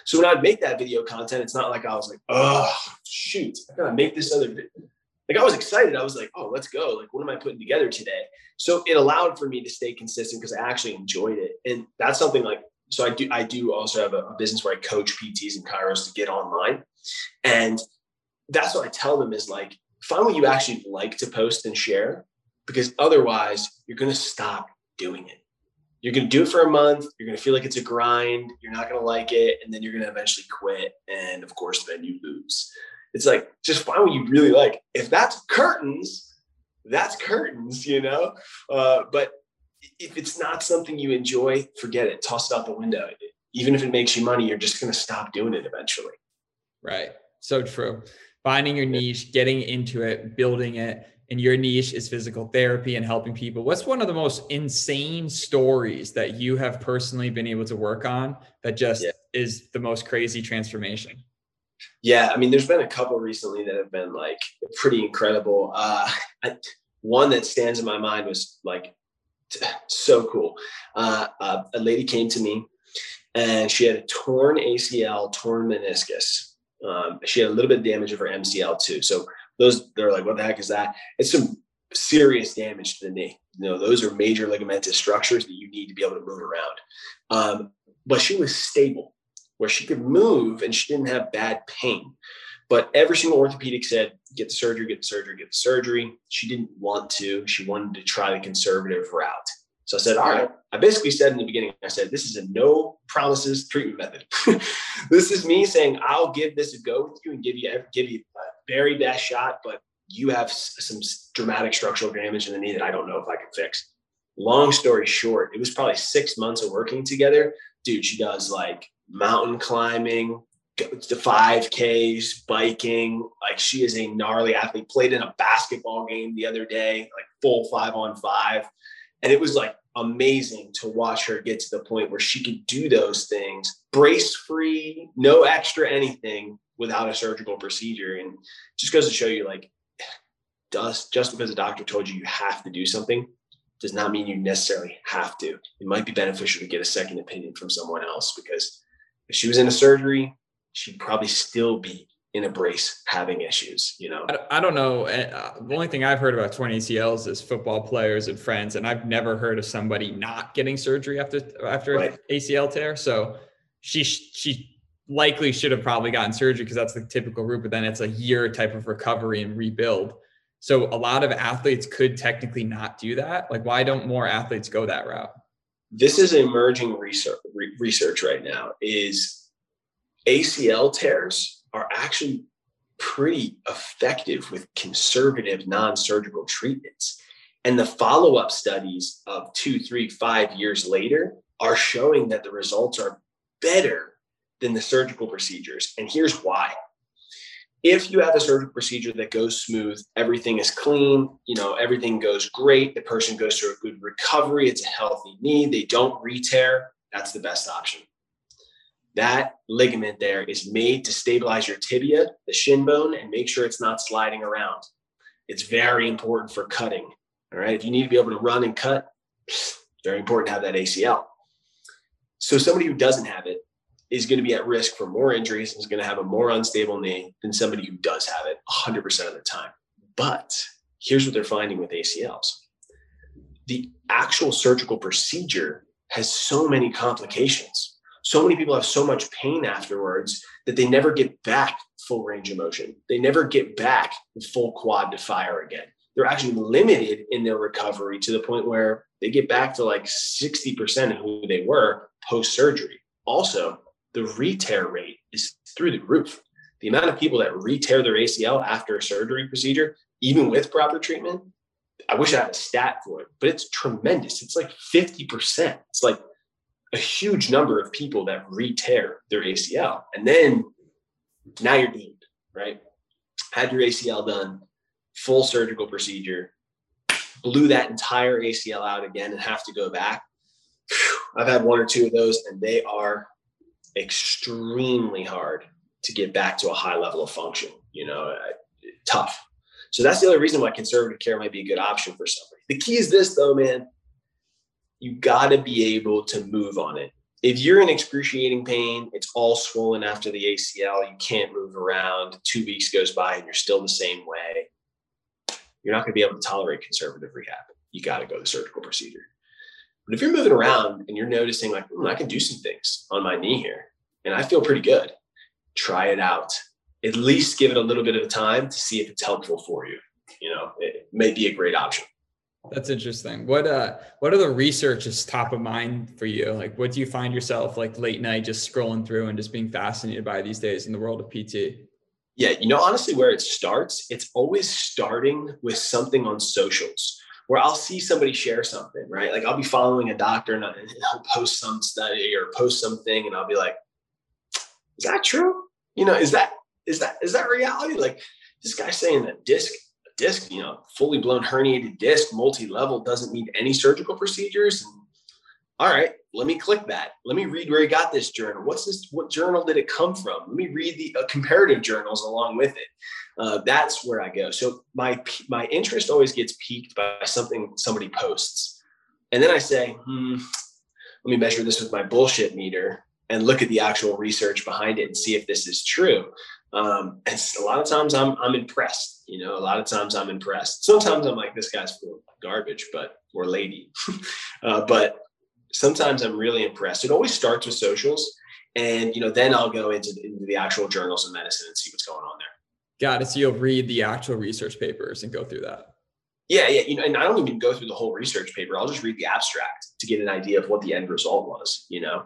So when I'd make that video content, it's not like I was like, oh shoot, I gotta make this other video. Like I was excited. I was like, oh, let's go. Like, what am I putting together today? So it allowed for me to stay consistent because I actually enjoyed it. And that's something like so I do I do also have a, a business where I coach PTs and chiros to get online, and that's what I tell them is like find what you actually like to post and share, because otherwise you're going to stop doing it. You're going to do it for a month. You're going to feel like it's a grind. You're not going to like it, and then you're going to eventually quit. And of course, then you lose. It's like just find what you really like. If that's curtains, that's curtains, you know. Uh, but if it's not something you enjoy, forget it. Toss it out the window. Even if it makes you money, you're just going to stop doing it eventually. Right. So true. Finding your niche, getting into it, building it. And your niche is physical therapy and helping people. What's one of the most insane stories that you have personally been able to work on that just yeah. is the most crazy transformation? Yeah, I mean, there's been a couple recently that have been like pretty incredible. Uh, I, one that stands in my mind was like so cool. Uh, uh, a lady came to me and she had a torn ACL, torn meniscus. Um, she had a little bit of damage of her MCL too. So those, they're like, what the heck is that? It's some serious damage to the knee. You know, those are major ligamentous structures that you need to be able to move around. Um, but she was stable where she could move and she didn't have bad pain. But every single orthopedic said, get the surgery, get the surgery, get the surgery. She didn't want to. She wanted to try the conservative route. So I said, all right. I basically said in the beginning, I said, this is a no promises treatment method. [laughs] this is me saying, I'll give this a go with you and give you give you a very best shot, but you have some dramatic structural damage in the knee that I don't know if I can fix. Long story short, it was probably six months of working together. Dude, she does like mountain climbing, the 5Ks, biking. Like she is a gnarly athlete. Played in a basketball game the other day, like full five on five. And it was like amazing to watch her get to the point where she could do those things brace free, no extra anything without a surgical procedure. And just goes to show you like, just, just because a doctor told you you have to do something does not mean you necessarily have to. It might be beneficial to get a second opinion from someone else because if she was in a surgery, she'd probably still be in a brace having issues, you know? I, don't know. Eh, uh, the only thing I've heard about torn ACLs is football players and friends, and I've never heard of somebody not getting surgery after after right. ACL tear. So she she likely should have probably gotten surgery because that's the typical route, but then it's a year type of recovery and rebuild. So a lot of athletes could technically not do that. Like, why don't more athletes go that route? This is emerging research research right now. Is ACL tears are actually pretty effective with conservative non-surgical treatments. And the follow-up studies of two, three, five years later are showing that the results are better than the surgical procedures. And here's why. If you have a surgical procedure that goes smooth, everything is clean, you know, everything goes great, the person goes through a good recovery, it's a healthy knee, they don't re-tear, that's the best option. That ligament there is made to stabilize your tibia, the shin bone, and make sure it's not sliding around. It's very important for cutting. All right. If you need to be able to run and cut, [sniffs] very important to have that ACL. So somebody who doesn't have it is going to be at risk for more injuries and is going to have a more unstable knee than somebody who does have it 100% of the time. But here's what they're finding with ACLs. The actual surgical procedure has so many complications so many people have so much pain afterwards that they never get back full range of motion. They never get back the full quad to fire again. They're actually limited in their recovery to the point where they get back to like 60% of who they were post surgery. Also, the re-tear rate is through the roof. The amount of people that re-tear their ACL after a surgery procedure, even with proper treatment, I wish I had a stat for it, but it's tremendous. It's like 50%. It's like a huge number of people that re-tear their ACL. And then now you're doomed, right? Had your ACL done, full surgical procedure, blew that entire ACL out again and have to go back. I've had one or two of those, and they are extremely hard to get back to a high level of function. You know, tough. So that's the other reason why conservative care might be a good option for somebody. The key is this, though, man you got to be able to move on it. If you're in excruciating pain, it's all swollen after the ACL, you can't move around, two weeks goes by and you're still the same way, you're not going to be able to tolerate conservative rehab. You got to go the surgical procedure. But if you're moving around and you're noticing, like, hmm, I can do some things on my knee here and I feel pretty good, try it out. At least give it a little bit of time to see if it's helpful for you. You know, it may be a great option. That's interesting. What uh what other research is top of mind for you? Like what do you find yourself like late night just scrolling through and just being fascinated by these days in the world of PT? Yeah, you know, honestly, where it starts, it's always starting with something on socials where I'll see somebody share something, right? Like I'll be following a doctor and he'll post some study or post something, and I'll be like, "Is that true? You know, is that is that is that reality? Like this guy saying that disc disc, you know, fully blown herniated disc, multi-level, doesn't need any surgical procedures. All right, let me click that. Let me read where he got this journal. What's this? What journal did it come from? Let me read the uh, comparative journals along with it. Uh, that's where I go. So my my interest always gets piqued by something somebody posts, and then I say, hmm, let me measure this with my bullshit meter and look at the actual research behind it and see if this is true. Um, and a lot of times I'm I'm impressed. You know, a lot of times I'm impressed. Sometimes I'm like, this guy's full of garbage, but or lady. [laughs] uh, but sometimes I'm really impressed. It always starts with socials, and you know, then I'll go into, into the actual journals of medicine and see what's going on there. Got it. So you'll read the actual research papers and go through that. Yeah, yeah. You know, and I don't even go through the whole research paper. I'll just read the abstract to get an idea of what the end result was. You know,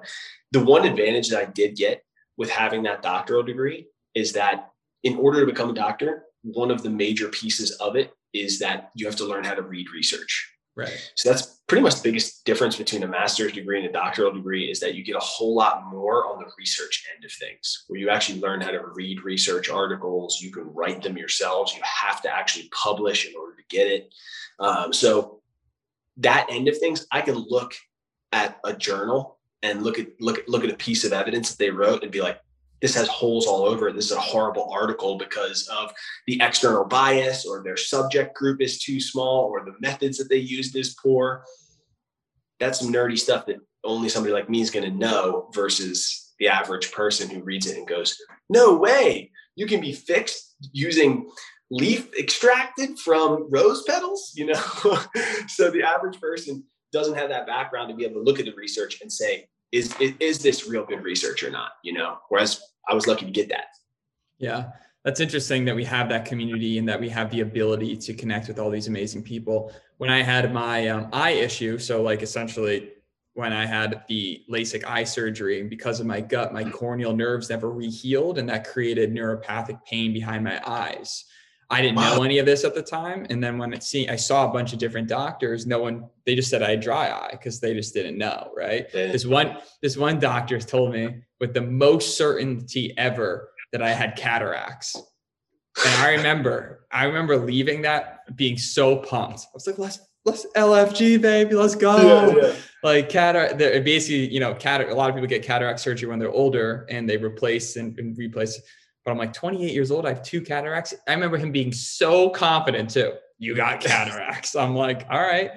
the one advantage that I did get with having that doctoral degree is that in order to become a doctor, one of the major pieces of it is that you have to learn how to read research. Right. So that's pretty much the biggest difference between a master's degree and a doctoral degree is that you get a whole lot more on the research end of things, where you actually learn how to read research articles. You can write them yourselves. You have to actually publish in order to get it. Um, so that end of things, I can look at a journal and look at look at look at a piece of evidence that they wrote and be like, this has holes all over it. This is a horrible article because of the external bias or their subject group is too small or the methods that they used is poor. That's some nerdy stuff that only somebody like me is going to know versus the average person who reads it and goes, no way, you can be fixed using leaf extracted from rose petals, you know? [laughs] so the average person doesn't have that background to be able to look at the research and say, is, is, is this real good research or not? You know, whereas I was lucky to get that. Yeah. That's interesting that we have that community and that we have the ability to connect with all these amazing people. When I had my um, eye issue, so like essentially when I had the LASIK eye surgery, and because of my gut, my corneal nerves never rehealed, and that created neuropathic pain behind my eyes. I didn't wow. know any of this at the time. And then when it see, I saw a bunch of different doctors. No one, they just said I had dry eye because they just didn't know. Right. Yeah. This one, this one doctor told me with the most certainty ever that I had cataracts. And I remember, I remember leaving that being so pumped. I was like, let's, let's LFG baby, let's go. Yeah, yeah. Like cataract, basically, you know, cataract, a lot of people get cataract surgery when they're older and they replace and, and replace but I'm like 28 years old. I have two cataracts. I remember him being so confident too. You got [laughs] cataracts. I'm like, all right.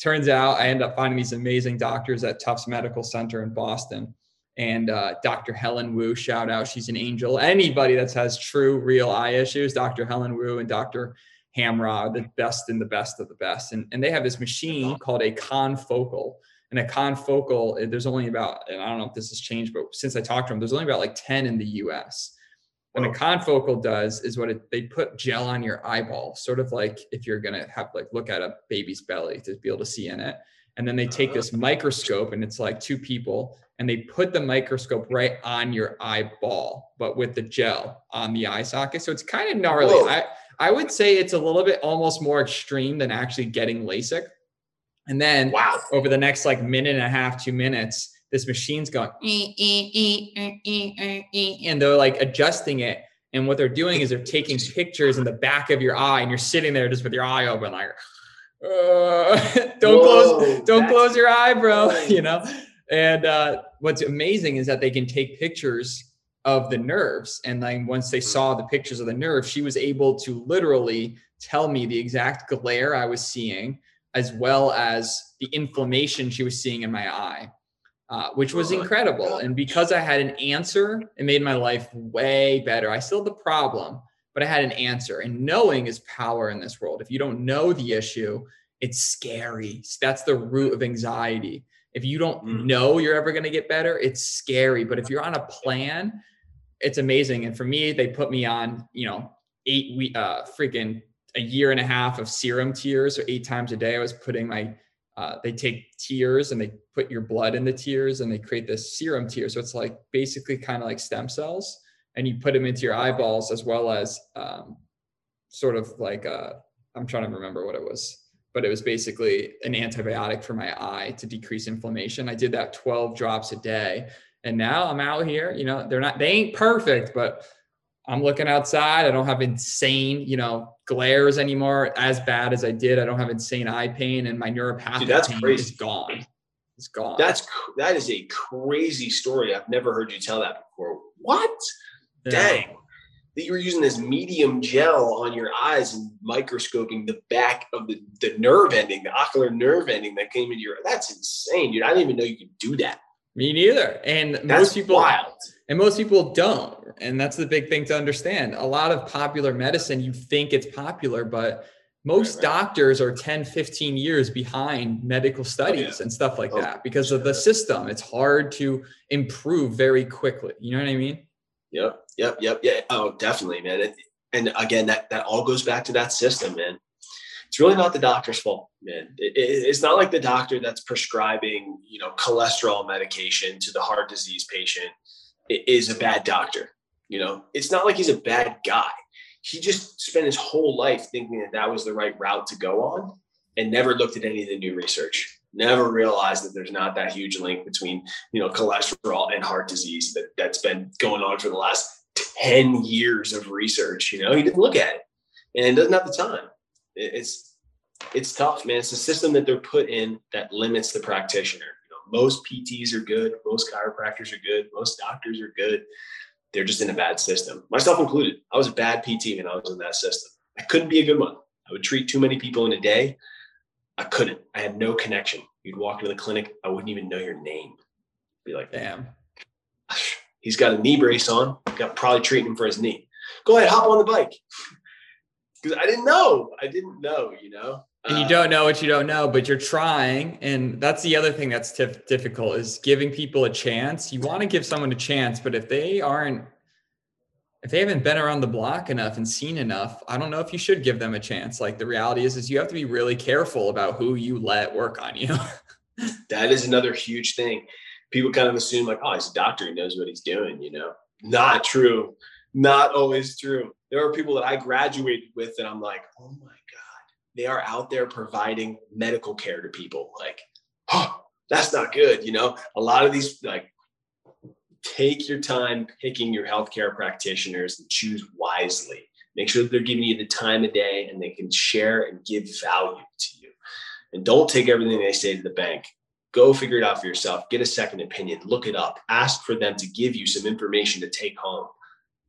Turns out I end up finding these amazing doctors at Tufts Medical Center in Boston. And uh, Dr. Helen Wu, shout out, she's an angel. Anybody that has true, real eye issues, Dr. Helen Wu and Dr. Hamrah, are the best and the best of the best. And, and they have this machine called a confocal. And a confocal, there's only about, and I don't know if this has changed, but since I talked to them, there's only about like 10 in the US what a confocal does is what it, they put gel on your eyeball, sort of like if you're gonna have like look at a baby's belly to be able to see in it. And then they take this ah. microscope and it's like two people and they put the microscope right on your eyeball, but with the gel on the eye socket. So it's kind of gnarly. I, I would say it's a little bit almost more extreme than actually getting LASIK. And then wow. over the next like minute and a half, two minutes, this machine's going eh, eh, eh, and they're like adjusting it and what they're doing is they're taking pictures in the back of your eye and you're sitting there just with your eye open like [laughs] uh, don't Whoa, close don't close your eye bro [laughs] you know? and uh, what's amazing is that they can take pictures of the nerves and then once they saw the pictures of the nerves she was able to literally tell me the exact glare i was seeing as well as the inflammation she was seeing in my eye uh, which was incredible. And because I had an answer, it made my life way better. I still had the problem, but I had an answer. And knowing is power in this world. If you don't know the issue, it's scary. That's the root of anxiety. If you don't mm. know you're ever going to get better, it's scary. But if you're on a plan, it's amazing. And for me, they put me on, you know, eight week, uh, freaking a year and a half of serum tears. So eight times a day, I was putting my uh, they take tears and they put your blood in the tears and they create this serum tear. So it's like basically kind of like stem cells, and you put them into your eyeballs as well as um, sort of like uh, I'm trying to remember what it was, but it was basically an antibiotic for my eye to decrease inflammation. I did that 12 drops a day, and now I'm out here. You know, they're not they ain't perfect, but I'm looking outside. I don't have insane, you know, glares anymore as bad as I did. I don't have insane eye pain, and my neuropathic Dude, that's pain crazy. is gone. It's gone. That's that is a crazy story. I've never heard you tell that before. What? Yeah. Dang. That you were using this medium gel on your eyes and microscoping the back of the, the nerve ending, the ocular nerve ending that came into your. That's insane, dude. I didn't even know you could do that. Me neither. And that's most people wild. And most people don't. And that's the big thing to understand. A lot of popular medicine, you think it's popular, but most right, right. doctors are 10, 15 years behind medical studies oh, yeah. and stuff like oh, that because of the system. It's hard to improve very quickly. You know what I mean? Yep. Yep. Yep. Yeah. Oh, definitely, man. And again, that, that all goes back to that system, man. it's really not the doctor's fault, man. It, it, it's not like the doctor that's prescribing, you know, cholesterol medication to the heart disease patient is a bad doctor. You know, it's not like he's a bad guy. He just spent his whole life thinking that that was the right route to go on and never looked at any of the new research never realized that there's not that huge link between you know cholesterol and heart disease that that's been going on for the last 10 years of research you know he didn't look at it and doesn't have the time it's it's tough man it's a system that they're put in that limits the practitioner most pts are good most chiropractors are good most doctors are good they're just in a bad system myself included i was a bad pt when i was in that system i couldn't be a good one i would treat too many people in a day I couldn't. I had no connection. You'd walk into the clinic, I wouldn't even know your name. Be like, damn. [sighs] He's got a knee brace on. Got probably treating him for his knee. Go ahead, hop on the bike. [laughs] Because I didn't know. I didn't know, you know. And you don't know what you don't know, but you're trying. And that's the other thing that's difficult is giving people a chance. You want to give someone a chance, but if they aren't if they haven't been around the block enough and seen enough, I don't know if you should give them a chance. Like the reality is, is you have to be really careful about who you let work on you. [laughs] that is another huge thing. People kind of assume like, oh, he's a doctor, he knows what he's doing. You know, not true. Not always true. There are people that I graduated with, and I'm like, oh my they are out there providing medical care to people. Like, oh, that's not good. You know, a lot of these like take your time picking your healthcare practitioners and choose wisely. Make sure that they're giving you the time of day and they can share and give value to you. And don't take everything they say to the bank. Go figure it out for yourself. Get a second opinion. Look it up. Ask for them to give you some information to take home.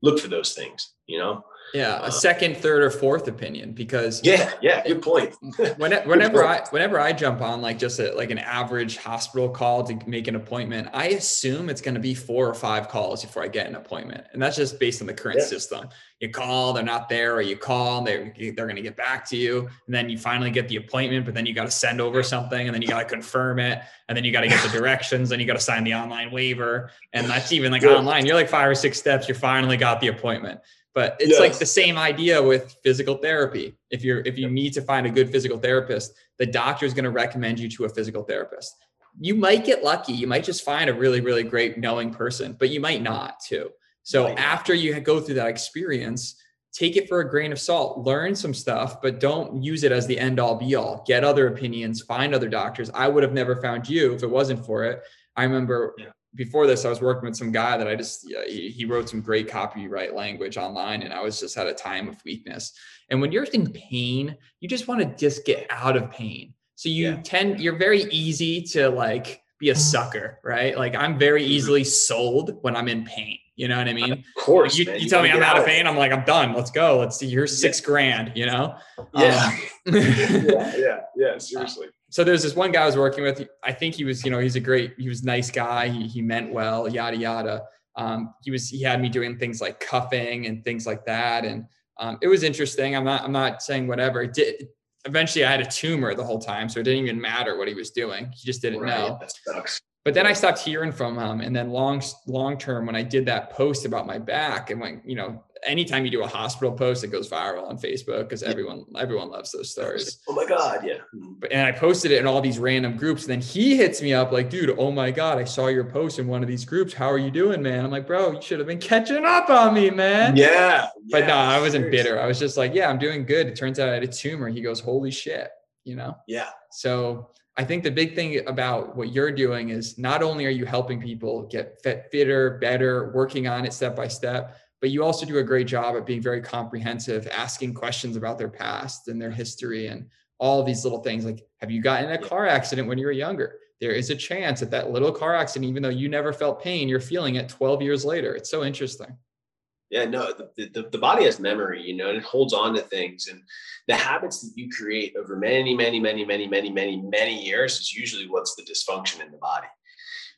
Look for those things, you know? Yeah, a uh, second, third, or fourth opinion because yeah, yeah, good point. [laughs] whenever, whenever I whenever I jump on like just a, like an average hospital call to make an appointment, I assume it's going to be four or five calls before I get an appointment, and that's just based on the current yeah. system. You call, they're not there, or you call, they're they're going to get back to you, and then you finally get the appointment, but then you got to send over something, and then you got to confirm it, and then you got to get the [laughs] directions, and you got to sign the online waiver, and that's even like yeah. online. You're like five or six steps. You finally got the appointment but it's yes. like the same idea with physical therapy. If you're if you need to find a good physical therapist the doctor is going to recommend you to a physical therapist. You might get lucky. You might just find a really really great knowing person but you might not too. So right. after you go through that experience take it for a grain of salt. Learn some stuff but don't use it as the end all be all. Get other opinions. Find other doctors. I would have never found you if it wasn't for it i remember yeah before this, I was working with some guy that I just he, he, wrote some great copyright language online, and I was just at a time of weakness. And when you're in pain, you just want to just get out of pain. So you yeah. tend you're very easy to like be a sucker, right? Like I'm very mm-hmm. easily sold when I'm in pain. You know what I mean? Of course. You, you, tell me I'm out of pain. I'm like, I'm done. Let's go. Let's see. Here's six yeah. grand, you know? Yeah. Um, [laughs] [laughs] yeah. Yeah. Yeah. Seriously so there's this one guy I was working with. I think he was, you know, he's a great, he was nice guy. He, he meant well, yada, yada. Um, he was, he had me doing things like cupping and things like that. And um, it was interesting. I'm not, I'm not saying whatever. It did, eventually I had a tumor the whole time. So it didn't even matter what he was doing. He just didn't right, know. That sucks. But then I stopped hearing from him. And then long, long term, when I did that post about my back and when, you know, anytime you do a hospital post, it goes viral on Facebook because everyone everyone loves those stories. Oh my god, yeah. Mm-hmm. But and I posted it in all these random groups. And then he hits me up like, dude, oh my god, I saw your post in one of these groups. How are you doing, man? I'm like, bro, you should have been catching up on me, man. Yeah. But yeah, no, I wasn't seriously. bitter. I was just like, yeah, I'm doing good. It turns out I had a tumor. He goes, holy shit, you know? Yeah. So I think the big thing about what you're doing is not only are you helping people get fit, fitter, better, working on it step by step, but you also do a great job at being very comprehensive, asking questions about their past and their history and all these little things. Like, have you gotten in a car accident when you were younger? There is a chance that that little car accident, even though you never felt pain, you're feeling it 12 years later. It's so interesting. Yeah, no, the, the, the body has memory, you know, and it holds on to things. And the habits that you create over many, many, many, many, many, many, many years is usually what's the dysfunction in the body.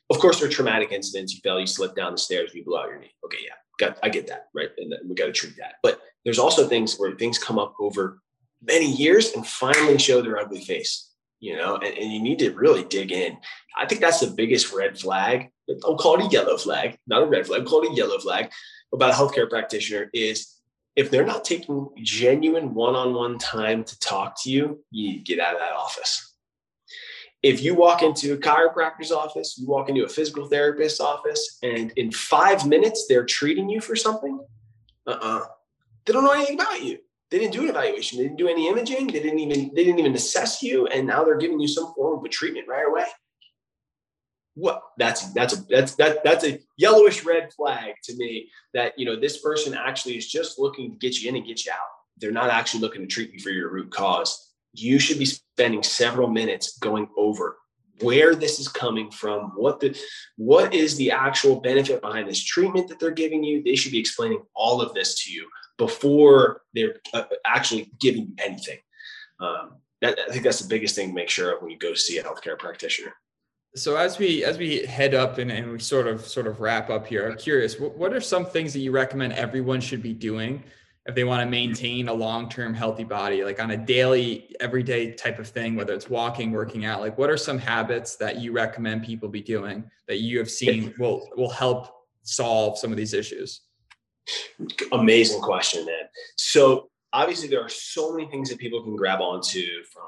Of course, there are traumatic incidents. You fell, you slip down the stairs, you blew out your knee. Okay, yeah, got I get that, right? And we got to treat that. But there's also things where things come up over many years and finally show their ugly face, you know, and, and you need to really dig in. I think that's the biggest red flag. I'll call it a yellow flag, not a red flag, I'll call it a yellow flag about a healthcare practitioner is if they're not taking genuine one-on-one time to talk to you, you get out of that office. If you walk into a chiropractor's office, you walk into a physical therapist's office, and in five minutes they're treating you for something, uh-uh. They don't know anything about you. They didn't do an evaluation. They didn't do any imaging. They didn't even they didn't even assess you, and now they're giving you some form of a treatment right away what that's that's a that's that that's a yellowish red flag to me that you know this person actually is just looking to get you in and get you out they're not actually looking to treat you for your root cause you should be spending several minutes going over where this is coming from what the what is the actual benefit behind this treatment that they're giving you. They should be explaining all of this to you before they're uh, actually giving you anything. Um, that, i think that's the biggest thing to make sure of when you go see a healthcare practitioner. So as we as we head up and, and we sort of sort of wrap up here, I'm curious, what, what are some things that you recommend everyone should be doing if they want to maintain a long-term healthy body, like on a daily, everyday type of thing, whether it's walking, working out, like what are some habits that you recommend people be doing that you have seen will will help solve some of these issues? Amazing question, man. So obviously there are so many things that people can grab onto from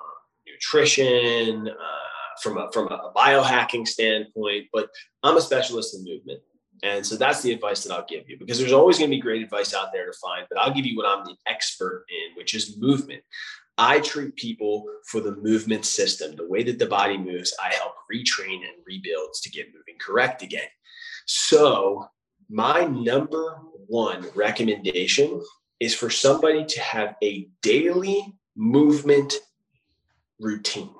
nutrition, uh, from a from a biohacking standpoint, but I'm a specialist in movement. And so that's the advice that I'll give you because there's always going to be great advice out there to find, but I'll give you what I'm the expert in, which is movement. I treat people for the movement system, the way that the body moves. I help retrain and rebuild to get moving correct again. So, my number one recommendation is for somebody to have a daily movement routine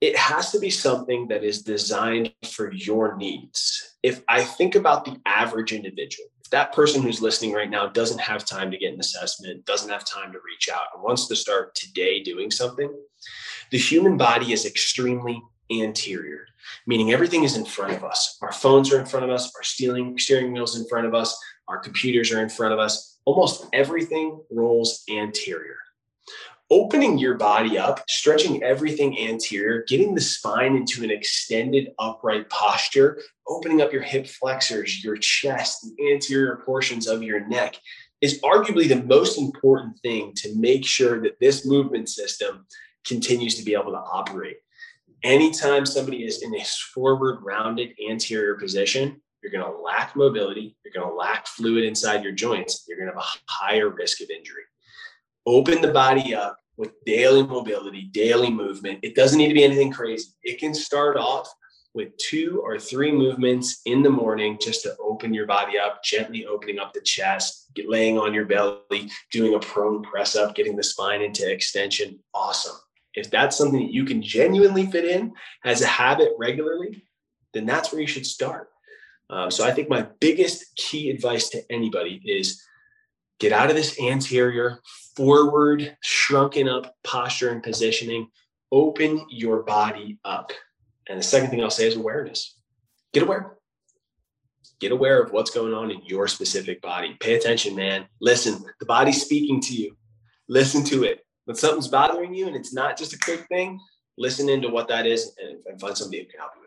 it has to be something that is designed for your needs. If I think about the average individual, if that person who's listening right now doesn't have time to get an assessment, doesn't have time to reach out, and wants to start today doing something, the human body is extremely anterior, meaning everything is in front of us. Our phones are in front of us, our steering, steering wheels in front of us, our computers are in front of us. Almost everything rolls anterior opening your body up, stretching everything anterior, getting the spine into an extended upright posture, opening up your hip flexors, your chest, the anterior portions of your neck is arguably the most important thing to make sure that this movement system continues to be able to operate. Anytime somebody is in a forward rounded anterior position, you're going to lack mobility, you're going to lack fluid inside your joints, you're going to have a higher risk of injury open the body up with daily mobility, daily movement. It doesn't need to be anything crazy. It can start off with two or three movements in the morning just to open your body up, gently opening up the chest, laying on your belly, doing a prone press up, getting the spine into extension. Awesome. If that's something that you can genuinely fit in as a habit regularly, then that's where you should start. Uh, so I think my biggest key advice to anybody is get out of this anterior forward, shrunken up posture and positioning. Open your body up. And the second thing I'll say is awareness. Get aware. Get aware of what's going on in your specific body. Pay attention, man. Listen, the body's speaking to you. Listen to it. When something's bothering you and it's not just a quick thing, listen into what that is and, find somebody who can help you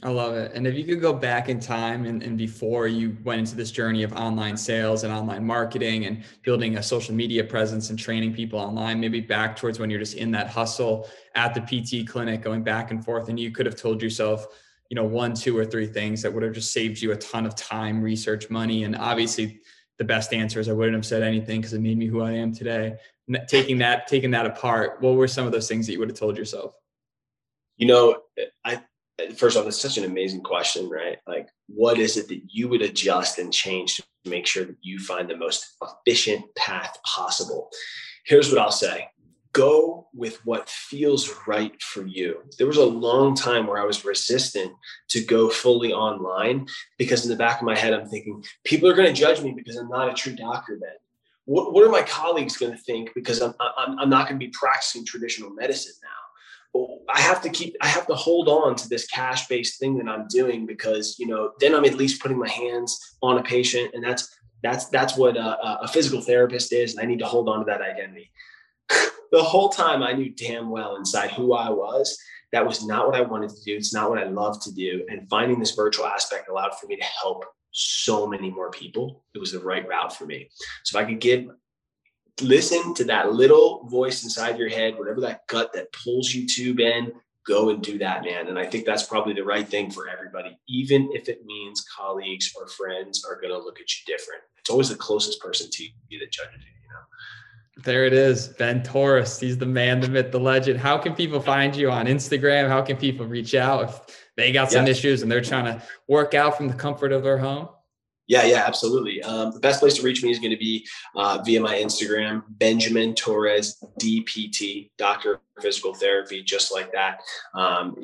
I love it. And if you could go back in time and, and before you went into this journey of online sales and online marketing and building a social media presence and training people online, maybe back towards when you're just in that hustle at the PT clinic, going back and forth, and you could have told yourself, you know, one, two, or three things that would have just saved you a ton of time, research, money. And obviously, the best answer is I wouldn't have said anything because it made me who I am today. Taking that, taking that apart, what were some of those things that you would have told yourself? You know, I first off, it's such an amazing question, right? Like, what is it that you would adjust and change to make sure that you find the most efficient path possible? Here's what I'll say go with what feels right for you. There was a long time where I was resistant to go fully online because in the back of my head, I'm thinking, people are going to judge me because I'm not a true doctor then. What, what are my colleagues going to think because I'm, I'm, I'm not going to be practicing traditional medicine now? I have to keep, I have to hold on to this cash based thing that I'm doing because, you know, then I'm at least putting my hands on a patient. And that's, that's, that's what a, a physical therapist is. And I need to hold on to that identity. [laughs] the whole time I knew damn well inside who I was. That was not what I wanted to do. It's not what I love to do. And finding this virtual aspect allowed for me to help so many more people, it was the right route for me. So if I could get listen to that little voice inside your head, whatever that gut that pulls you to, Ben, go and do that, man. And I think that's probably the right thing for everybody, even if it means colleagues or friends are going to look at you different. It's always the closest person to you that judges you, you know. There it is, Ben Torres. He's the man, the myth, the legend. How can people find you on Instagram? How can people reach out if they got some issues and they're trying to work out from the comfort of their home? Yeah, yeah, absolutely. Um, the best place to reach me is going to be uh, via my Instagram, Benjamin Torres DPT, Doctor Physical Therapy, just like that. Um,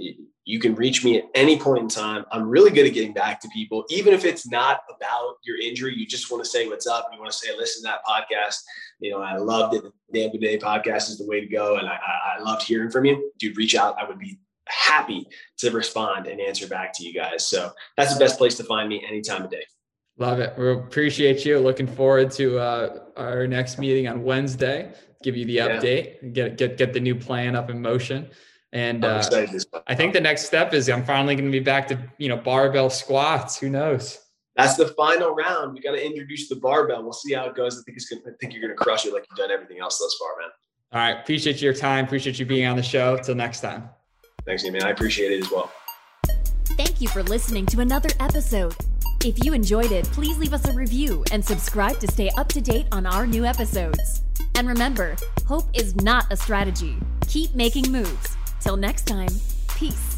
you can reach me at any point in time. I'm really good at getting back to people, even if it's not about your injury. You just want to say what's up. You want to say, listen to that podcast. You know, I loved it. The Good Day podcast is the way to go, and I, I loved hearing from you. Dude, reach out. I would be happy to respond and answer back to you guys. So that's the best place to find me any time of day. Love it. We appreciate you. Looking forward to uh, our next meeting on Wednesday. Give you the update yeah. get get get the new plan up in motion. And uh, I think the next step is I'm finally going to be back to you know barbell squats. Who knows? That's the final round. We got to introduce the barbell. We'll see how it goes. I think it's gonna, I think you're going to crush it like you've done everything else thus far, man. All right. Appreciate your time. Appreciate you being on the show. Till next time. Thanks, man. I appreciate it as well. Thank you for listening to another episode. If you enjoyed it, please leave us a review and subscribe to stay up to date on our new episodes. And remember, hope is not a strategy. Keep making moves. Till next time, peace.